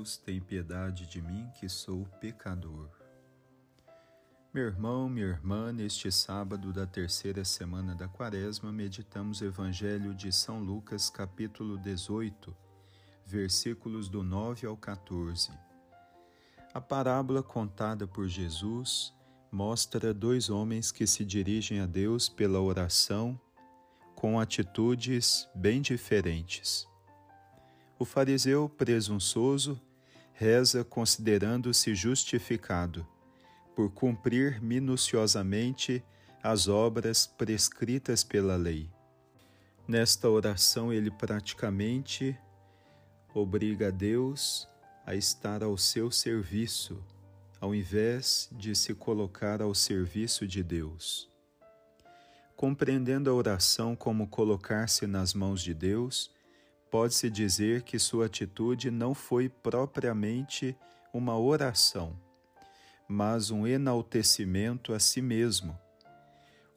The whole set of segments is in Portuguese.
Deus, tem piedade de mim que sou pecador. Meu irmão, minha irmã, neste sábado da terceira semana da Quaresma, meditamos o Evangelho de São Lucas, capítulo 18, versículos do 9 ao 14. A parábola contada por Jesus mostra dois homens que se dirigem a Deus pela oração com atitudes bem diferentes. O fariseu presunçoso reza considerando-se justificado por cumprir minuciosamente as obras prescritas pela lei. Nesta oração, ele praticamente obriga Deus a estar ao seu serviço, ao invés de se colocar ao serviço de Deus. Compreendendo a oração como colocar-se nas mãos de Deus, pode-se dizer que sua atitude não foi propriamente uma oração, mas um enaltecimento a si mesmo,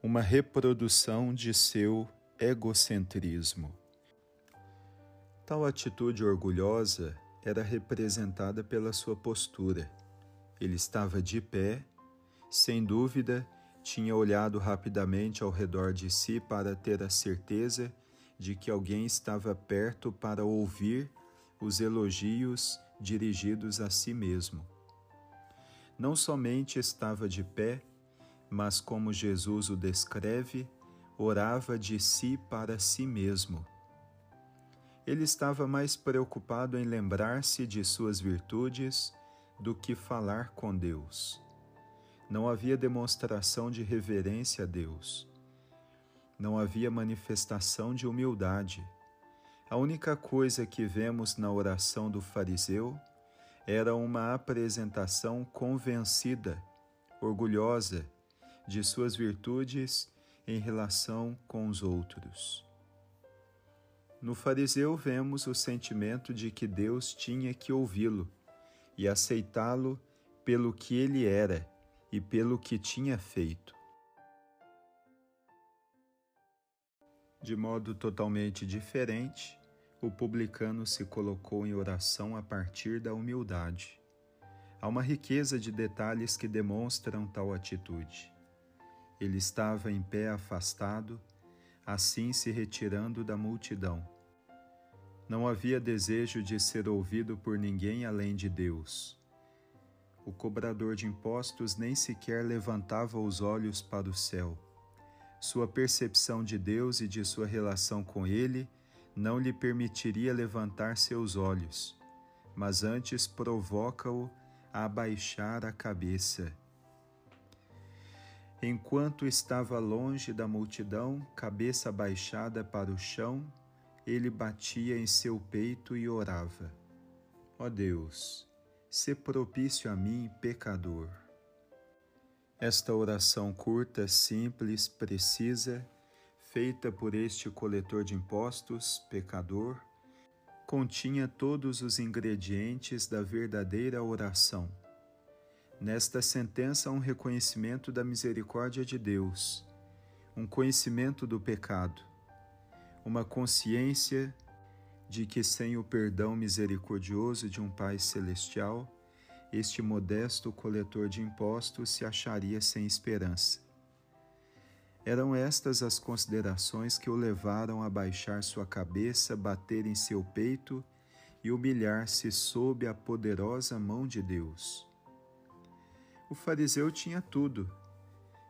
uma reprodução de seu egocentrismo. Tal atitude orgulhosa era representada pela sua postura. Ele estava de pé, sem dúvida, tinha olhado rapidamente ao redor de si para ter a certeza de que alguém estava perto para ouvir os elogios dirigidos a si mesmo. Não somente estava de pé, mas, como Jesus o descreve, orava de si para si mesmo. Ele estava mais preocupado em lembrar-se de suas virtudes do que falar com Deus. Não havia demonstração de reverência a Deus não havia manifestação de humildade. A única coisa que vemos na oração do fariseu era uma apresentação convencida, orgulhosa de suas virtudes em relação com os outros. No fariseu vemos o sentimento de que Deus tinha que ouvi-lo e aceitá-lo pelo que ele era e pelo que tinha feito. De modo totalmente diferente, o publicano se colocou em oração a partir da humildade. Há uma riqueza de detalhes que demonstram tal atitude. Ele estava em pé afastado, assim se retirando da multidão. Não havia desejo de ser ouvido por ninguém além de Deus. O cobrador de impostos nem sequer levantava os olhos para o céu sua percepção de Deus e de sua relação com Ele não lhe permitiria levantar seus olhos, mas antes provoca-o a abaixar a cabeça. Enquanto estava longe da multidão, cabeça baixada para o chão, ele batia em seu peito e orava: Ó oh Deus, se propício a mim, pecador. Esta oração curta, simples, precisa, feita por este coletor de impostos, pecador, continha todos os ingredientes da verdadeira oração. Nesta sentença, há um reconhecimento da misericórdia de Deus, um conhecimento do pecado, uma consciência de que sem o perdão misericordioso de um Pai Celestial, este modesto coletor de impostos se acharia sem esperança. Eram estas as considerações que o levaram a baixar sua cabeça, bater em seu peito e humilhar-se sob a poderosa mão de Deus. O fariseu tinha tudo,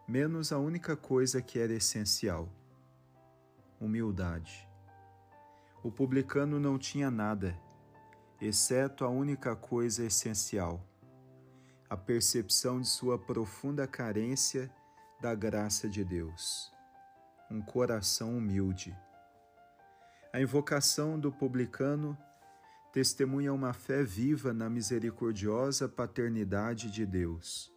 menos a única coisa que era essencial: humildade. O publicano não tinha nada, exceto a única coisa essencial a percepção de sua profunda carência da graça de Deus. Um coração humilde. A invocação do publicano testemunha uma fé viva na misericordiosa paternidade de Deus.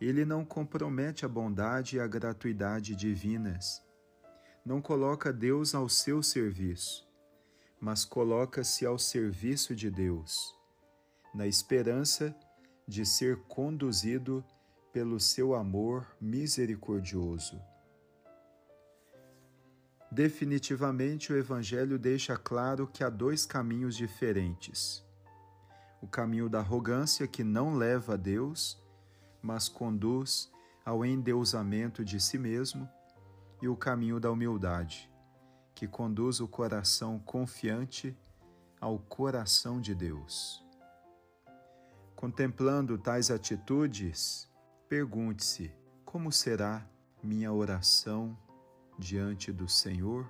Ele não compromete a bondade e a gratuidade divinas. Não coloca Deus ao seu serviço, mas coloca-se ao serviço de Deus, na esperança de ser conduzido pelo seu amor misericordioso. Definitivamente, o Evangelho deixa claro que há dois caminhos diferentes: o caminho da arrogância que não leva a Deus, mas conduz ao endeusamento de si mesmo, e o caminho da humildade, que conduz o coração confiante ao coração de Deus. Contemplando tais atitudes, pergunte-se: como será minha oração diante do Senhor?